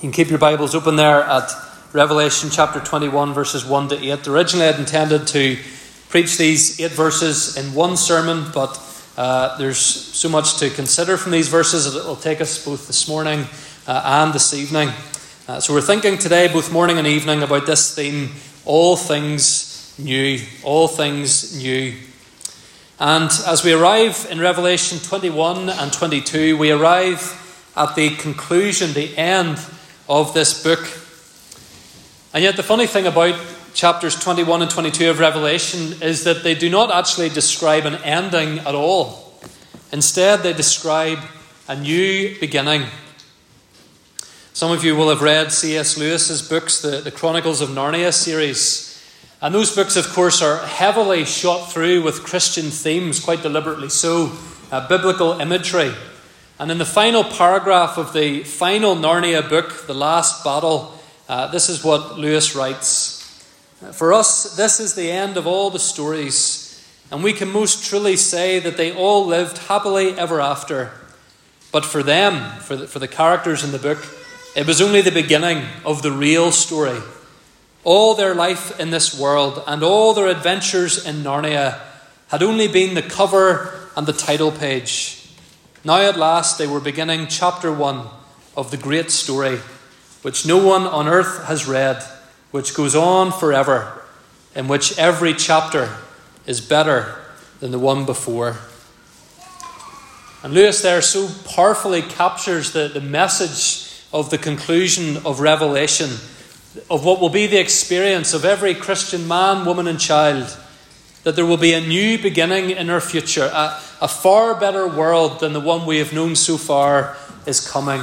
You can keep your Bibles open there at Revelation chapter 21, verses 1 to 8. Originally, I'd intended to preach these eight verses in one sermon, but uh, there's so much to consider from these verses that it will take us both this morning uh, and this evening. Uh, so, we're thinking today, both morning and evening, about this theme all things new. All things new. And as we arrive in Revelation 21 and 22, we arrive at the conclusion, the end of this book. And yet, the funny thing about chapters 21 and 22 of Revelation is that they do not actually describe an ending at all. Instead, they describe a new beginning. Some of you will have read C.S. Lewis's books, the, the Chronicles of Narnia series. And those books, of course, are heavily shot through with Christian themes, quite deliberately so, uh, biblical imagery. And in the final paragraph of the final Narnia book, The Last Battle, uh, this is what Lewis writes For us, this is the end of all the stories, and we can most truly say that they all lived happily ever after. But for them, for the, for the characters in the book, it was only the beginning of the real story. All their life in this world and all their adventures in Narnia had only been the cover and the title page. Now at last they were beginning chapter 1 of the great story, which no one on earth has read, which goes on forever, in which every chapter is better than the one before. And Lewis there so powerfully captures the, the message of the conclusion of Revelation, of what will be the experience of every Christian man, woman, and child that there will be a new beginning in our future. A, a far better world than the one we have known so far is coming.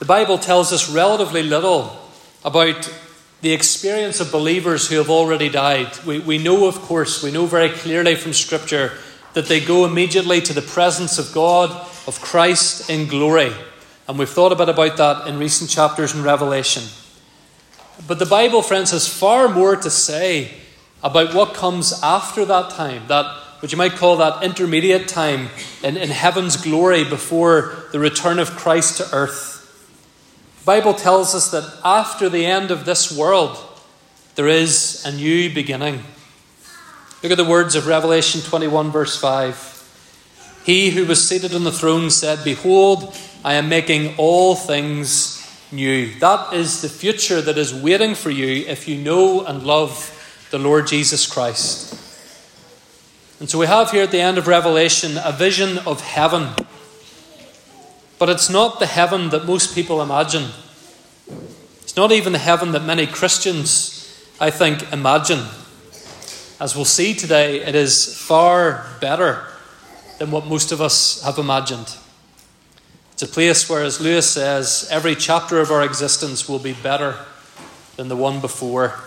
The Bible tells us relatively little about the experience of believers who have already died. We, we know, of course, we know very clearly from Scripture that they go immediately to the presence of God, of Christ in glory. And we've thought a bit about that in recent chapters in Revelation. But the Bible, friends, has far more to say about what comes after that time, that what you might call that intermediate time in, in heaven's glory before the return of Christ to earth. The Bible tells us that after the end of this world, there is a new beginning. Look at the words of Revelation 21, verse 5. He who was seated on the throne said, Behold, I am making all things new. That is the future that is waiting for you if you know and love the Lord Jesus Christ. And so we have here at the end of Revelation a vision of heaven. But it's not the heaven that most people imagine. It's not even the heaven that many Christians, I think, imagine. As we'll see today, it is far better than what most of us have imagined. It's a place where, as Lewis says, every chapter of our existence will be better than the one before.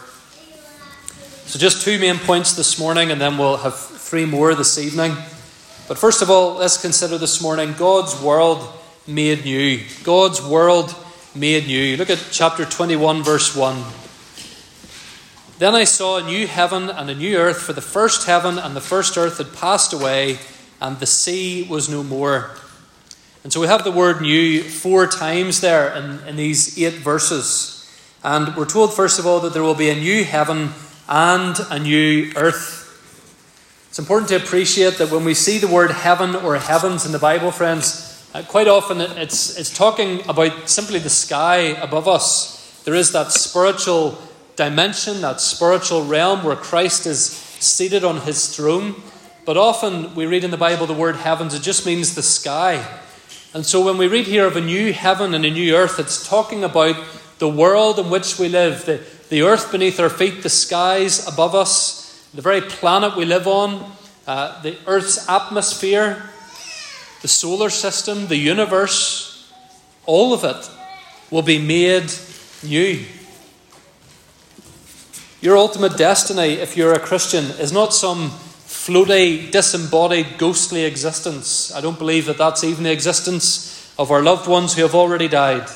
So, just two main points this morning, and then we'll have three more this evening. But first of all, let's consider this morning God's world made new. God's world made new. Look at chapter 21, verse 1. Then I saw a new heaven and a new earth, for the first heaven and the first earth had passed away, and the sea was no more. And so we have the word new four times there in, in these eight verses. And we're told, first of all, that there will be a new heaven and a new earth. It's important to appreciate that when we see the word heaven or heavens in the Bible, friends, uh, quite often it's, it's talking about simply the sky above us. There is that spiritual dimension, that spiritual realm where Christ is seated on his throne. But often we read in the Bible the word heavens, it just means the sky. And so when we read here of a new heaven and a new earth, it's talking about the world in which we live, the, the earth beneath our feet, the skies above us, the very planet we live on, uh, the earth's atmosphere, the solar system, the universe, all of it will be made new. Your ultimate destiny, if you're a Christian, is not some floaty, disembodied, ghostly existence. I don't believe that that's even the existence of our loved ones who have already died.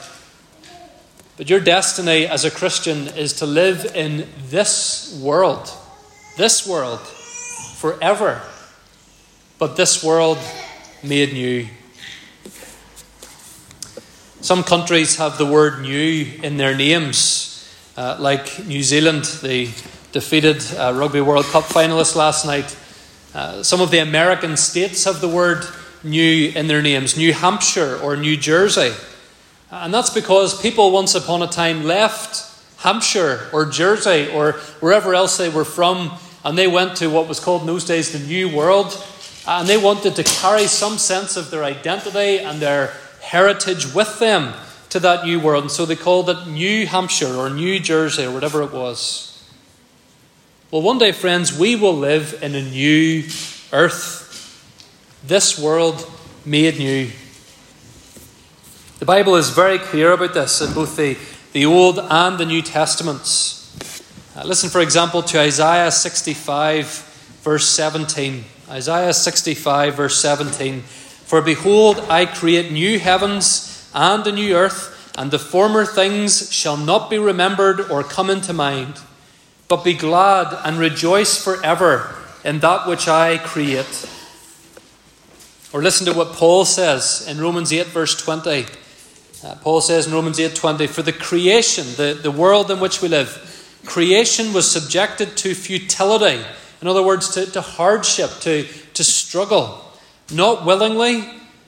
But your destiny as a Christian is to live in this world, this world, forever. But this world made new. Some countries have the word new in their names, uh, like New Zealand, the defeated uh, Rugby World Cup finalists last night. Uh, some of the American states have the word new in their names, New Hampshire or New Jersey. Uh, and that's because people once upon a time left Hampshire or Jersey or wherever else they were from, and they went to what was called in those days the New World, uh, and they wanted to carry some sense of their identity and their heritage with them to that new world. And so they called it New Hampshire or New Jersey or whatever it was. Well, one day, friends, we will live in a new earth. This world made new. The Bible is very clear about this in both the, the Old and the New Testaments. Uh, listen, for example, to Isaiah 65, verse 17. Isaiah 65, verse 17. For behold, I create new heavens and a new earth, and the former things shall not be remembered or come into mind. But be glad and rejoice forever in that which I create. Or listen to what Paul says in Romans 8, verse 20. Uh, Paul says in Romans 8:20, For the creation, the, the world in which we live, creation was subjected to futility. In other words, to, to hardship, to, to struggle. Not willingly,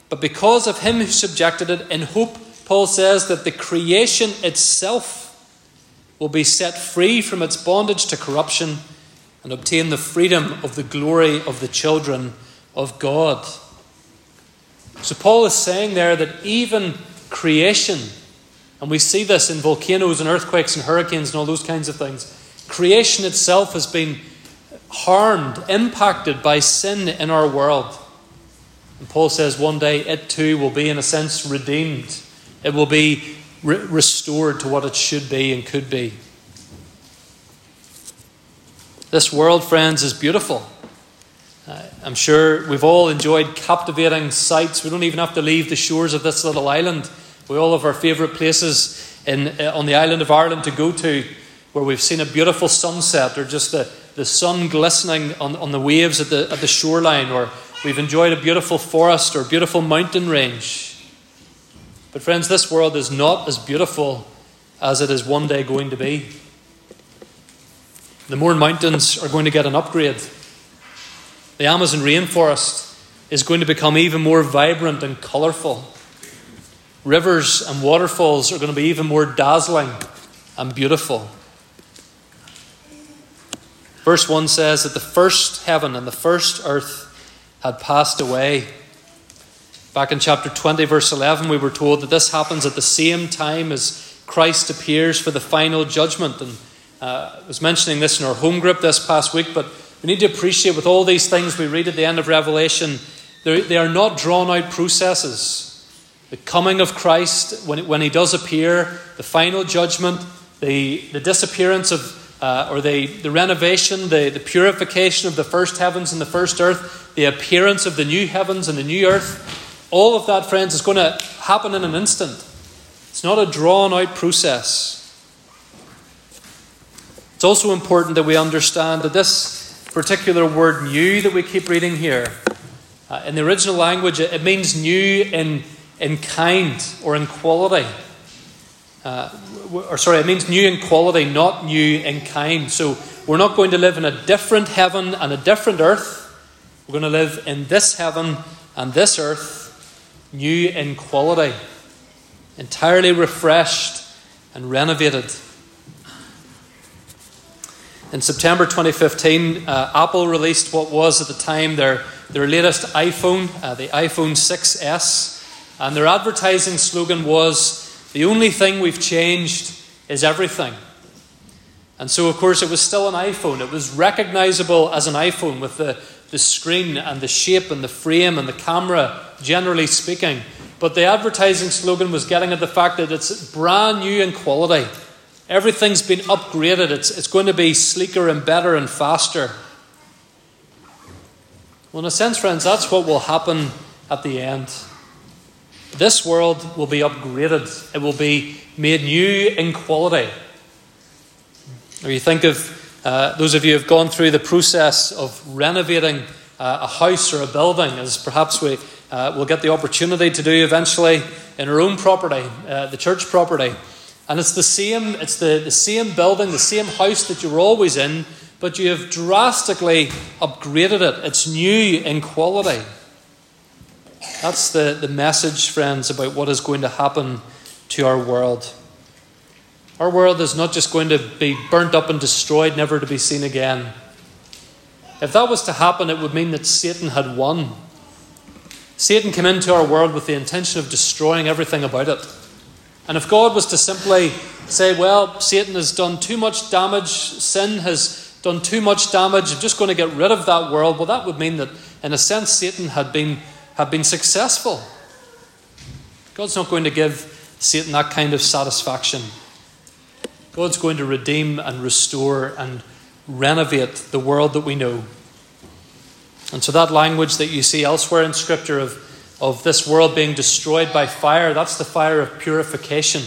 but because of him who subjected it, in hope, Paul says, that the creation itself will be set free from its bondage to corruption and obtain the freedom of the glory of the children of God. So, Paul is saying there that even creation, and we see this in volcanoes and earthquakes and hurricanes and all those kinds of things, creation itself has been harmed, impacted by sin in our world. And Paul says one day it too will be, in a sense, redeemed. It will be re- restored to what it should be and could be. This world, friends, is beautiful. Uh, I'm sure we've all enjoyed captivating sights. We don't even have to leave the shores of this little island. We all have our favourite places in, uh, on the island of Ireland to go to where we've seen a beautiful sunset or just the, the sun glistening on, on the waves at the, at the shoreline, or we've enjoyed a beautiful forest or beautiful mountain range. But, friends, this world is not as beautiful as it is one day going to be. The Mourne Mountains are going to get an upgrade. The Amazon rainforest is going to become even more vibrant and colourful. Rivers and waterfalls are going to be even more dazzling and beautiful. Verse 1 says that the first heaven and the first earth had passed away. Back in chapter 20, verse 11, we were told that this happens at the same time as Christ appears for the final judgment. And uh, I was mentioning this in our home group this past week, but we need to appreciate with all these things we read at the end of Revelation, they are not drawn out processes. The coming of Christ, when, when he does appear, the final judgment, the, the disappearance of uh, or the, the renovation, the, the purification of the first heavens and the first earth, the appearance of the new heavens and the new earth, all of that, friends, is going to happen in an instant. It's not a drawn out process. It's also important that we understand that this particular word new that we keep reading here, uh, in the original language, it, it means new in, in kind or in quality. Uh, or sorry, it means new in quality, not new in kind. So we're not going to live in a different heaven and a different earth. We're going to live in this heaven and this earth, new in quality, entirely refreshed and renovated. In September 2015, uh, Apple released what was at the time their, their latest iPhone, uh, the iPhone 6S. And their advertising slogan was the only thing we've changed is everything. And so, of course, it was still an iPhone. It was recognizable as an iPhone with the, the screen and the shape and the frame and the camera, generally speaking. But the advertising slogan was getting at the fact that it's brand new in quality. Everything's been upgraded. It's, it's going to be sleeker and better and faster. Well, in a sense, friends, that's what will happen at the end. This world will be upgraded, it will be made new in quality. Or you think of uh, those of you who have gone through the process of renovating uh, a house or a building, as perhaps we uh, will get the opportunity to do eventually. in our own property, uh, the church property. And it's the same, it's the, the same building, the same house that you were always in, but you have drastically upgraded it. It's new in quality. That's the, the message, friends, about what is going to happen to our world. Our world is not just going to be burnt up and destroyed, never to be seen again. If that was to happen, it would mean that Satan had won. Satan came into our world with the intention of destroying everything about it. And if God was to simply say, well, Satan has done too much damage, sin has done too much damage, I'm just going to get rid of that world, well, that would mean that, in a sense, Satan had been, had been successful. God's not going to give Satan that kind of satisfaction. God's going to redeem and restore and renovate the world that we know. And so, that language that you see elsewhere in Scripture of, of this world being destroyed by fire, that's the fire of purification.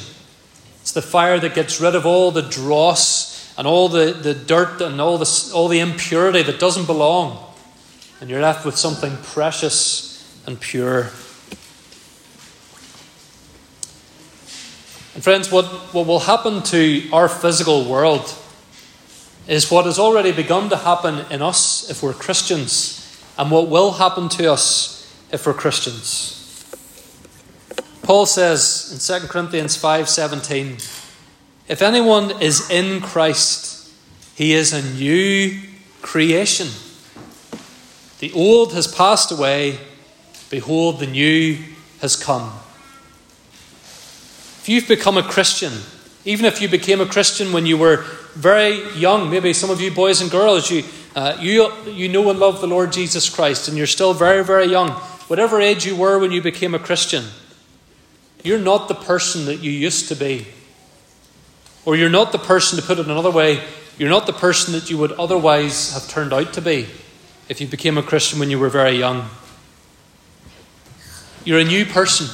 It's the fire that gets rid of all the dross and all the, the dirt and all the, all the impurity that doesn't belong. And you're left with something precious and pure. And, friends, what, what will happen to our physical world is what has already begun to happen in us if we're Christians, and what will happen to us if we're Christians. Paul says in 2 Corinthians 5:17, if anyone is in Christ, he is a new creation. The old has passed away, behold the new has come. If you've become a Christian, even if you became a Christian when you were very young, maybe some of you boys and girls, you, uh, you, you know and love the Lord Jesus Christ, and you're still very, very young, whatever age you were when you became a Christian, you're not the person that you used to be. Or you're not the person, to put it another way, you're not the person that you would otherwise have turned out to be if you became a Christian when you were very young. You're a new person,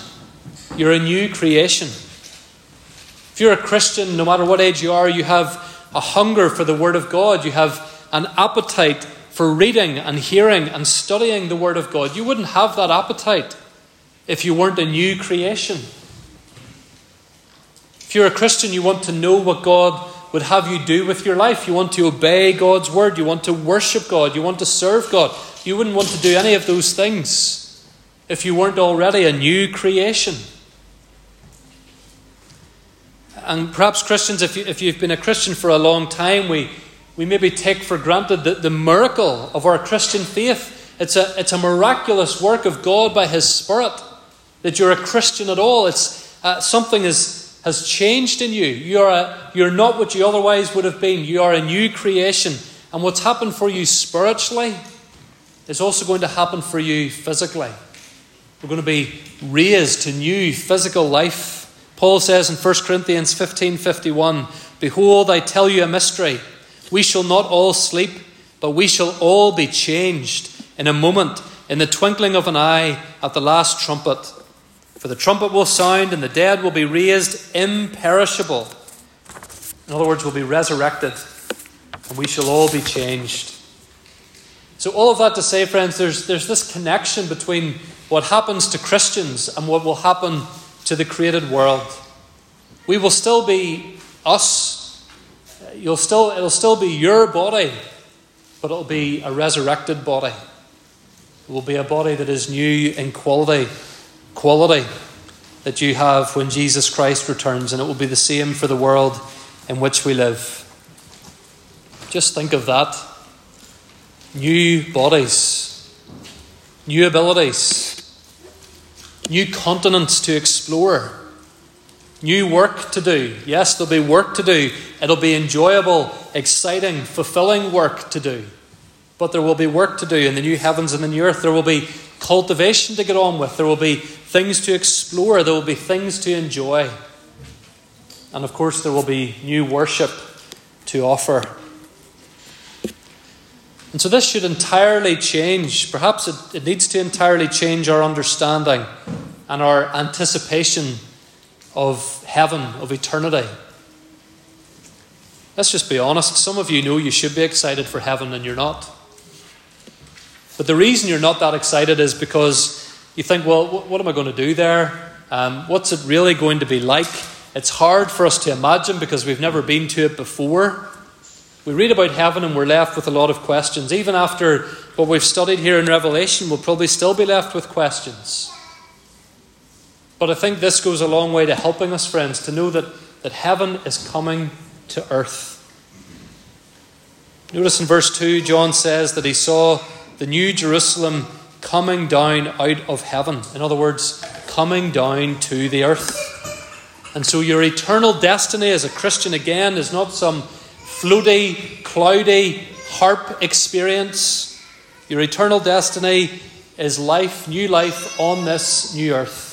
you're a new creation. If you're a Christian, no matter what age you are, you have a hunger for the Word of God. You have an appetite for reading and hearing and studying the Word of God. You wouldn't have that appetite if you weren't a new creation. If you're a Christian, you want to know what God would have you do with your life. You want to obey God's Word. You want to worship God. You want to serve God. You wouldn't want to do any of those things if you weren't already a new creation. And perhaps Christians, if, you, if you've been a Christian for a long time, we, we maybe take for granted that the miracle of our Christian faith. It's a, it's a miraculous work of God by His Spirit that you're a Christian at all. It's uh, something is, has changed in you. You're, a, you're not what you otherwise would have been. You are a new creation. And what's happened for you spiritually is also going to happen for you physically. We're going to be raised to new physical life Paul says in 1 Corinthians 15 51, Behold, I tell you a mystery. We shall not all sleep, but we shall all be changed in a moment, in the twinkling of an eye, at the last trumpet. For the trumpet will sound, and the dead will be raised imperishable. In other words, we'll be resurrected, and we shall all be changed. So, all of that to say, friends, there's, there's this connection between what happens to Christians and what will happen to the created world. We will still be us. You'll still, it'll still be your body, but it'll be a resurrected body. It will be a body that is new in quality, quality that you have when Jesus Christ returns, and it will be the same for the world in which we live. Just think of that. New bodies, new abilities, new continents to explore, new work to do. Yes, there'll be work to do. It'll be enjoyable, exciting, fulfilling work to do. But there will be work to do in the new heavens and the new earth. There will be cultivation to get on with. There will be things to explore. There will be things to enjoy. And of course, there will be new worship to offer. And so this should entirely change, perhaps it, it needs to entirely change our understanding and our anticipation of heaven, of eternity. Let's just be honest. Some of you know you should be excited for heaven and you're not. But the reason you're not that excited is because you think, well, what am I going to do there? Um, what's it really going to be like? It's hard for us to imagine because we've never been to it before. We read about heaven and we're left with a lot of questions. Even after what we've studied here in Revelation, we'll probably still be left with questions. But I think this goes a long way to helping us, friends, to know that, that heaven is coming to earth. Notice in verse 2, John says that he saw the new Jerusalem coming down out of heaven. In other words, coming down to the earth. And so your eternal destiny as a Christian, again, is not some floaty, cloudy harp experience. Your eternal destiny is life, new life on this new earth.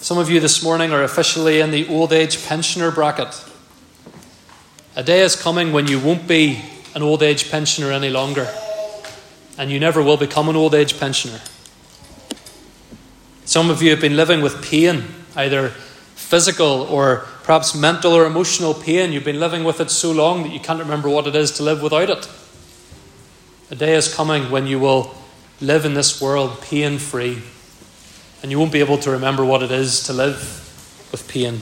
Some of you this morning are officially in the old age pensioner bracket. A day is coming when you won't be an old age pensioner any longer, and you never will become an old age pensioner. Some of you have been living with pain, either physical or perhaps mental or emotional pain. You've been living with it so long that you can't remember what it is to live without it. A day is coming when you will live in this world pain free, and you won't be able to remember what it is to live with pain.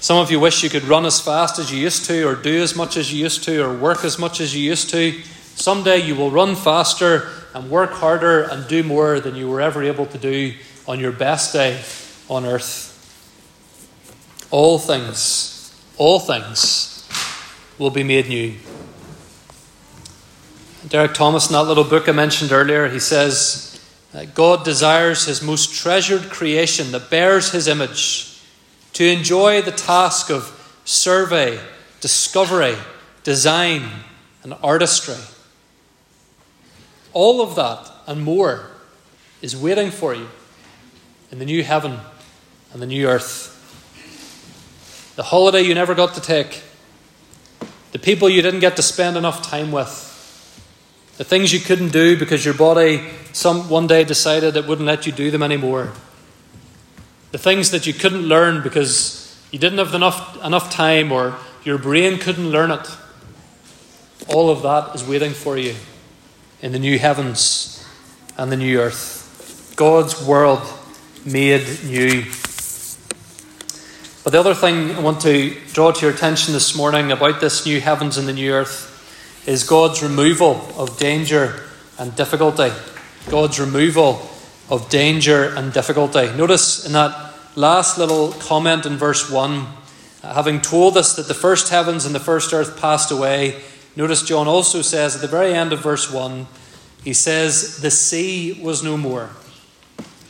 Some of you wish you could run as fast as you used to, or do as much as you used to, or work as much as you used to. Someday you will run faster and work harder and do more than you were ever able to do on your best day on earth. All things, all things will be made new. Derek Thomas, in that little book I mentioned earlier, he says, that God desires his most treasured creation that bears his image to enjoy the task of survey, discovery, design, and artistry. All of that and more is waiting for you in the new heaven and the new earth. The holiday you never got to take, the people you didn't get to spend enough time with, the things you couldn't do because your body some one day decided it wouldn't let you do them anymore. The things that you couldn't learn because you didn't have enough, enough time or your brain couldn't learn it. All of that is waiting for you in the new heavens and the new earth. God's world made new. But the other thing I want to draw to your attention this morning about this new heavens and the new earth is God's removal of danger and difficulty. God's removal of danger and difficulty. Notice in that last little comment in verse 1, uh, having told us that the first heavens and the first earth passed away, notice John also says at the very end of verse 1, he says, The sea was no more.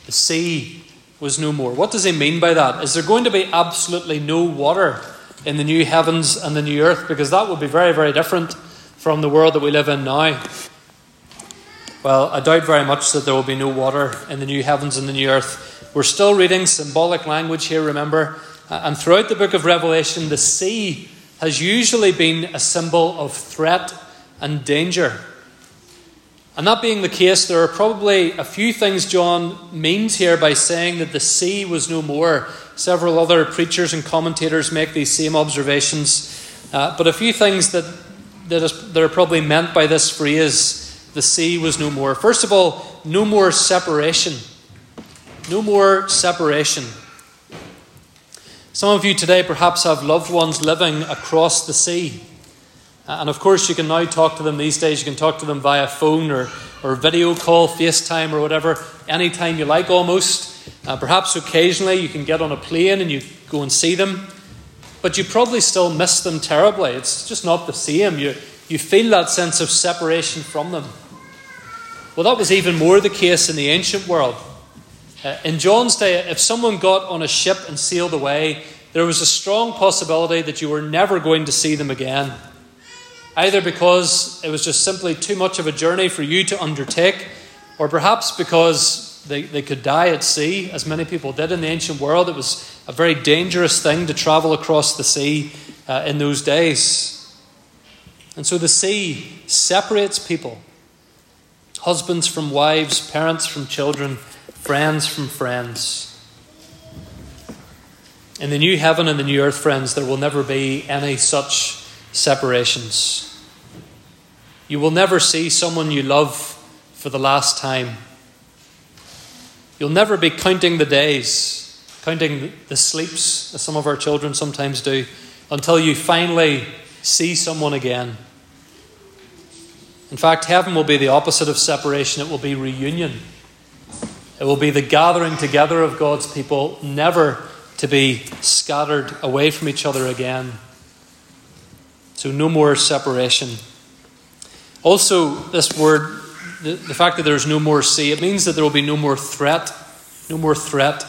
The sea was no more. What does he mean by that? Is there going to be absolutely no water in the new heavens and the new earth? Because that would be very, very different from the world that we live in now. Well, I doubt very much that there will be no water in the new heavens and the new earth. We're still reading symbolic language here, remember? And throughout the book of Revelation, the sea has usually been a symbol of threat and danger. And that being the case, there are probably a few things John means here by saying that the sea was no more. Several other preachers and commentators make these same observations. Uh, but a few things that, that, is, that are probably meant by this phrase the sea was no more. First of all, no more separation. No more separation. Some of you today perhaps have loved ones living across the sea. And of course, you can now talk to them these days. You can talk to them via phone or, or video call, FaceTime, or whatever, anytime you like almost. Uh, perhaps occasionally you can get on a plane and you go and see them. But you probably still miss them terribly. It's just not the same. You, you feel that sense of separation from them. Well, that was even more the case in the ancient world. Uh, in John's day, if someone got on a ship and sailed away, there was a strong possibility that you were never going to see them again. Either because it was just simply too much of a journey for you to undertake, or perhaps because they, they could die at sea, as many people did in the ancient world. It was a very dangerous thing to travel across the sea uh, in those days. And so the sea separates people husbands from wives, parents from children, friends from friends. In the new heaven and the new earth, friends, there will never be any such separations. You will never see someone you love for the last time. You'll never be counting the days, counting the sleeps, as some of our children sometimes do, until you finally see someone again. In fact, heaven will be the opposite of separation, it will be reunion. It will be the gathering together of God's people, never to be scattered away from each other again. So, no more separation. Also, this word, the, the fact that there's no more sea, it means that there will be no more threat. No more threat.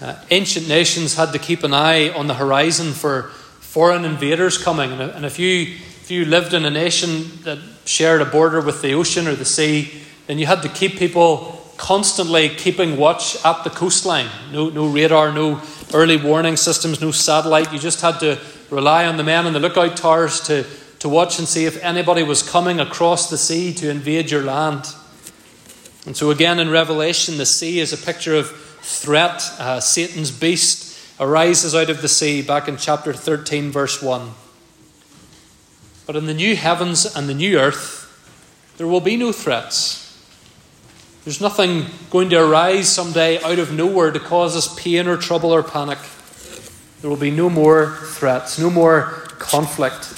Uh, ancient nations had to keep an eye on the horizon for foreign invaders coming. And, and if, you, if you lived in a nation that shared a border with the ocean or the sea, then you had to keep people constantly keeping watch at the coastline. No, no radar, no early warning systems, no satellite. You just had to rely on the men on the lookout towers to, to watch and see if anybody was coming across the sea to invade your land. And so, again, in Revelation, the sea is a picture of threat. Uh, Satan's beast arises out of the sea, back in chapter 13, verse 1. But in the new heavens and the new earth, there will be no threats. There's nothing going to arise someday out of nowhere to cause us pain or trouble or panic. There will be no more threats, no more conflict.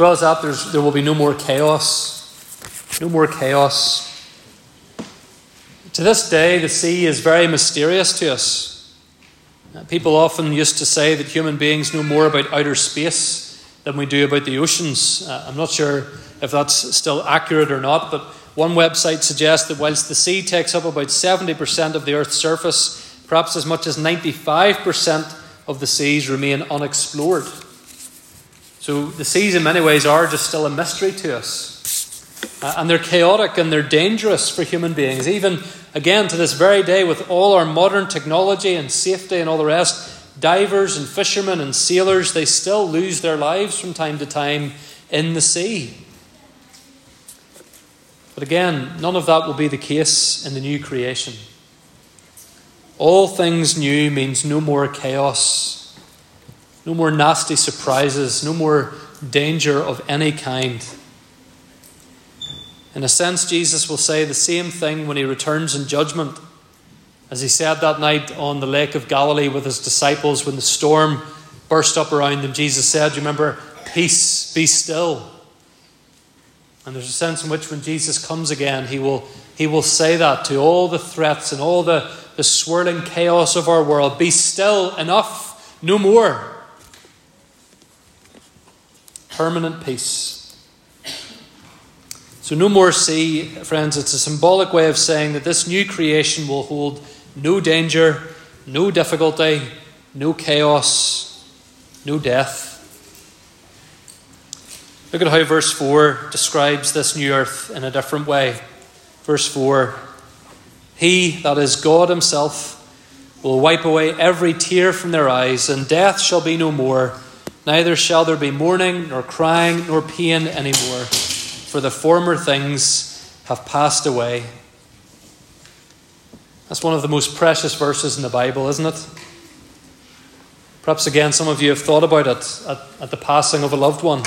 Well as that, there will be no more chaos. No more chaos. To this day, the sea is very mysterious to us. People often used to say that human beings know more about outer space than we do about the oceans. Uh, I'm not sure if that's still accurate or not, but one website suggests that whilst the sea takes up about 70% of the Earth's surface, perhaps as much as 95% of the seas remain unexplored. So the seas, in many ways, are just still a mystery to us. Uh, and they're chaotic and they're dangerous for human beings. Even, again, to this very day, with all our modern technology and safety and all the rest, divers and fishermen and sailors, they still lose their lives from time to time in the sea. But again, none of that will be the case in the new creation. All things new means no more chaos, no more nasty surprises, no more danger of any kind. In a sense, Jesus will say the same thing when he returns in judgment. As he said that night on the Lake of Galilee with his disciples when the storm burst up around them, Jesus said, You remember, peace, be still. And there's a sense in which when Jesus comes again, he will, he will say that to all the threats and all the, the swirling chaos of our world Be still, enough, no more. Permanent peace. So, no more sea, friends. It's a symbolic way of saying that this new creation will hold no danger, no difficulty, no chaos, no death. Look at how verse 4 describes this new earth in a different way. Verse 4 He, that is God Himself, will wipe away every tear from their eyes, and death shall be no more. Neither shall there be mourning, nor crying, nor pain any more, for the former things have passed away. That's one of the most precious verses in the Bible, isn't it? Perhaps again, some of you have thought about it at, at the passing of a loved one.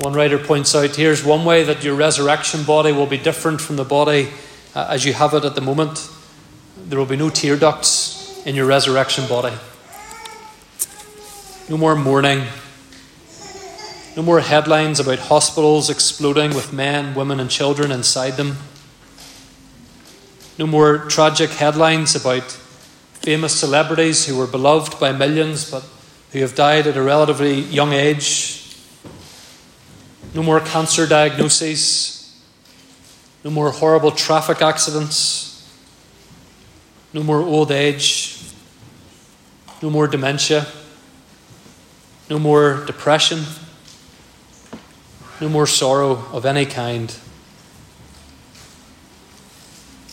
One writer points out here's one way that your resurrection body will be different from the body uh, as you have it at the moment. There will be no tear ducts in your resurrection body. No more mourning. No more headlines about hospitals exploding with men, women, and children inside them. No more tragic headlines about famous celebrities who were beloved by millions but who have died at a relatively young age no more cancer diagnoses. No more horrible traffic accidents. No more old age. No more dementia. No more depression. No more sorrow of any kind.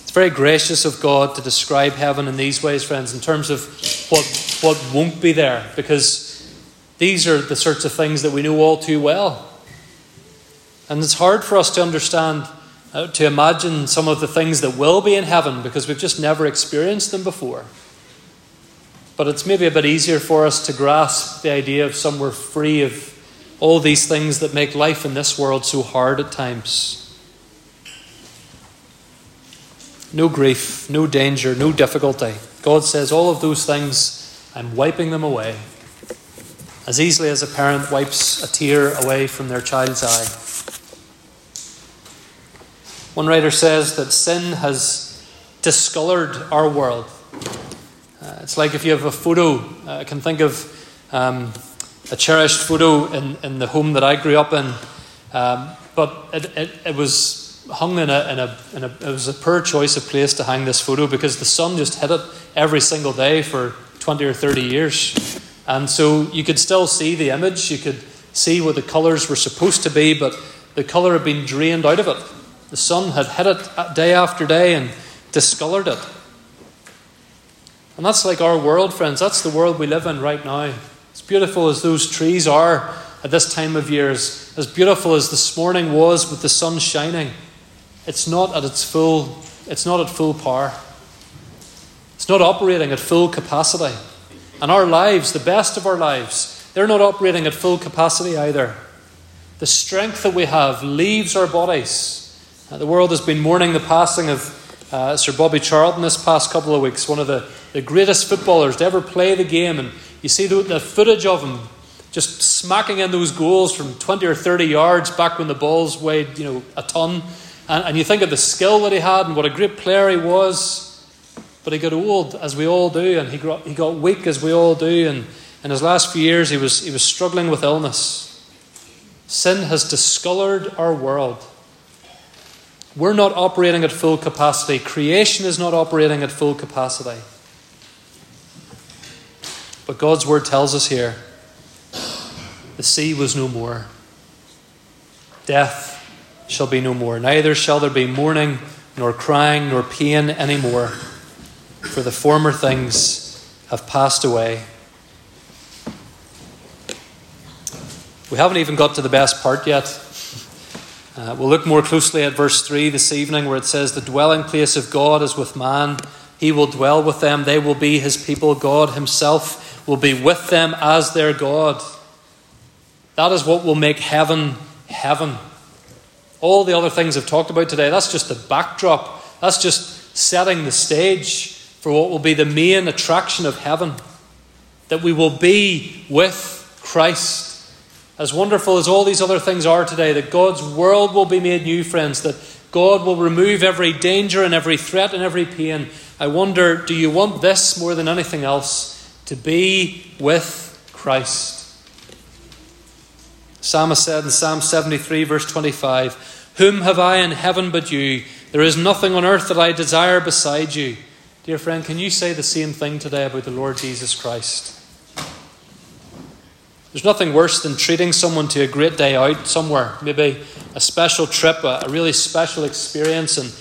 It's very gracious of God to describe heaven in these ways, friends, in terms of what, what won't be there, because these are the sorts of things that we know all too well. And it's hard for us to understand, uh, to imagine some of the things that will be in heaven because we've just never experienced them before. But it's maybe a bit easier for us to grasp the idea of somewhere free of all these things that make life in this world so hard at times. No grief, no danger, no difficulty. God says, All of those things, I'm wiping them away. As easily as a parent wipes a tear away from their child's eye. One writer says that sin has discolored our world. It's like if you have a photo, uh, I can think of um, a cherished photo in, in the home that I grew up in, um, but it, it, it, was hung in a, in, a, in a, it was a poor choice of place to hang this photo because the sun just hit it every single day for 20 or 30 years. And so you could still see the image, you could see what the colours were supposed to be, but the colour had been drained out of it. The sun had hit it day after day and discoloured it. And that's like our world, friends. That's the world we live in right now. As beautiful as those trees are at this time of year, as, beautiful as this morning was with the sun shining, it's not at its full, it's not at full power. It's not operating at full capacity. And our lives, the best of our lives, they're not operating at full capacity either. The strength that we have leaves our bodies. Uh, the world has been mourning the passing of uh, Sir Bobby Charlton this past couple of weeks, one of the, the greatest footballers to ever play the game. And you see the, the footage of him just smacking in those goals from 20 or 30 yards back when the balls weighed you know, a ton. And, and you think of the skill that he had and what a great player he was. But he got old, as we all do, and he got, he got weak, as we all do. And in his last few years, he was, he was struggling with illness. Sin has discoloured our world. We're not operating at full capacity. Creation is not operating at full capacity. But God's word tells us here the sea was no more. Death shall be no more. Neither shall there be mourning, nor crying, nor pain any more. For the former things have passed away. We haven't even got to the best part yet. Uh, we'll look more closely at verse 3 this evening, where it says, The dwelling place of God is with man. He will dwell with them. They will be his people. God himself will be with them as their God. That is what will make heaven heaven. All the other things I've talked about today, that's just the backdrop. That's just setting the stage for what will be the main attraction of heaven. That we will be with Christ as wonderful as all these other things are today, that God's world will be made new, friends, that God will remove every danger and every threat and every pain. I wonder, do you want this more than anything else? To be with Christ. Psalmist said in Psalm 73, verse 25, Whom have I in heaven but you? There is nothing on earth that I desire beside you. Dear friend, can you say the same thing today about the Lord Jesus Christ? There's nothing worse than treating someone to a great day out somewhere, maybe a special trip, a really special experience, and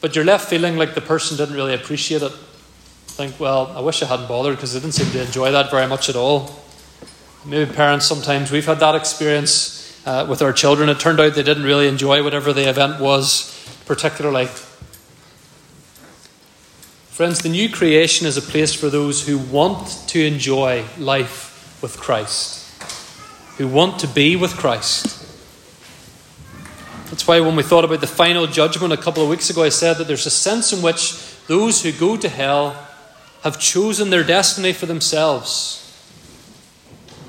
but you're left feeling like the person didn't really appreciate it. Think, well, I wish I hadn't bothered because they didn't seem to enjoy that very much at all. Maybe parents sometimes we've had that experience uh, with our children. It turned out they didn't really enjoy whatever the event was, particularly. Friends, the new creation is a place for those who want to enjoy life with Christ who want to be with Christ. That's why when we thought about the final judgment a couple of weeks ago, I said that there's a sense in which those who go to hell have chosen their destiny for themselves.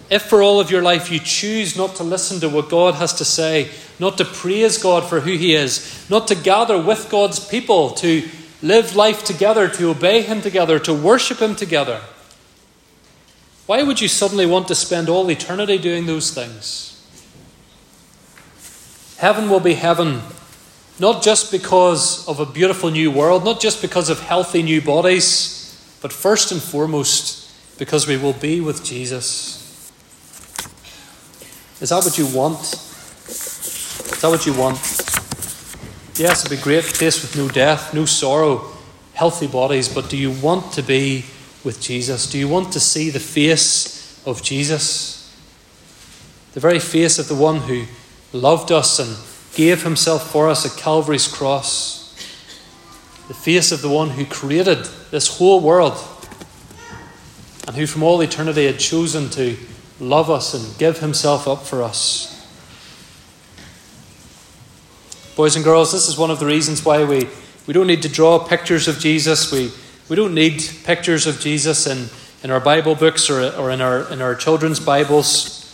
If for all of your life you choose not to listen to what God has to say, not to praise God for who He is, not to gather with God's people, to live life together, to obey Him together, to worship Him together, why would you suddenly want to spend all eternity doing those things? Heaven will be heaven, not just because of a beautiful new world, not just because of healthy new bodies, but first and foremost because we will be with Jesus. Is that what you want? Is that what you want? Yes, it'd be great place with no death, no sorrow, healthy bodies, but do you want to be with Jesus? Do you want to see the face of Jesus? The very face of the one who loved us and gave himself for us at Calvary's cross. The face of the one who created this whole world and who from all eternity had chosen to love us and give himself up for us. Boys and girls, this is one of the reasons why we, we don't need to draw pictures of Jesus. We, we don't need pictures of Jesus in, in our Bible books or, or in, our, in our children's Bibles.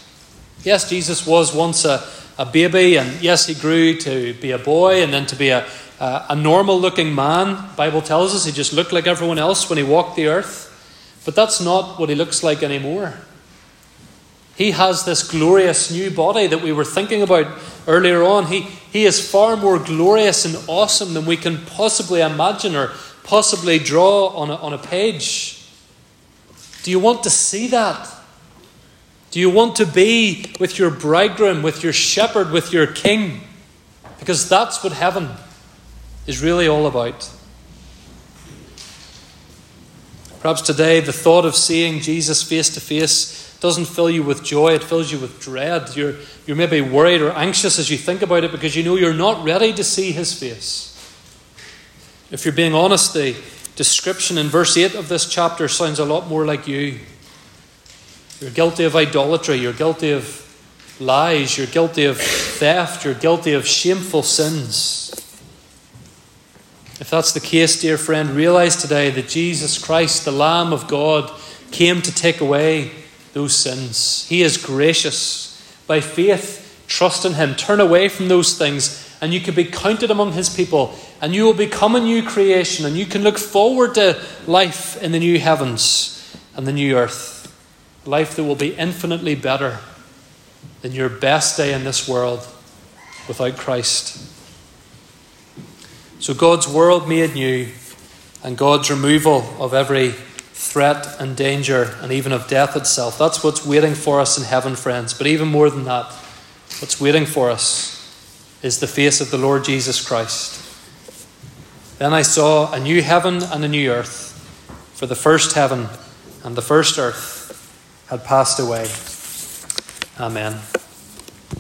Yes, Jesus was once a, a baby, and yes, he grew to be a boy and then to be a, a, a normal looking man. Bible tells us he just looked like everyone else when he walked the earth. But that's not what he looks like anymore. He has this glorious new body that we were thinking about earlier on. He, he is far more glorious and awesome than we can possibly imagine or possibly draw on a, on a page. Do you want to see that? Do you want to be with your bridegroom, with your shepherd, with your king? Because that's what heaven is really all about. Perhaps today the thought of seeing Jesus face to face doesn't fill you with joy, it fills you with dread. You're, you're maybe worried or anxious as you think about it because you know you're not ready to see his face. If you're being honest, the description in verse 8 of this chapter sounds a lot more like you. You're guilty of idolatry, you're guilty of lies, you're guilty of theft, you're guilty of shameful sins. If that's the case, dear friend, realize today that Jesus Christ, the Lamb of God, came to take away those sins. He is gracious. By faith, trust in Him. Turn away from those things, and you can be counted among His people, and you will become a new creation, and you can look forward to life in the new heavens and the new earth. Life that will be infinitely better than your best day in this world without Christ. So, God's world made new, and God's removal of every threat and danger, and even of death itself. That's what's waiting for us in heaven, friends. But even more than that, what's waiting for us is the face of the Lord Jesus Christ. Then I saw a new heaven and a new earth, for the first heaven and the first earth had passed away. Amen.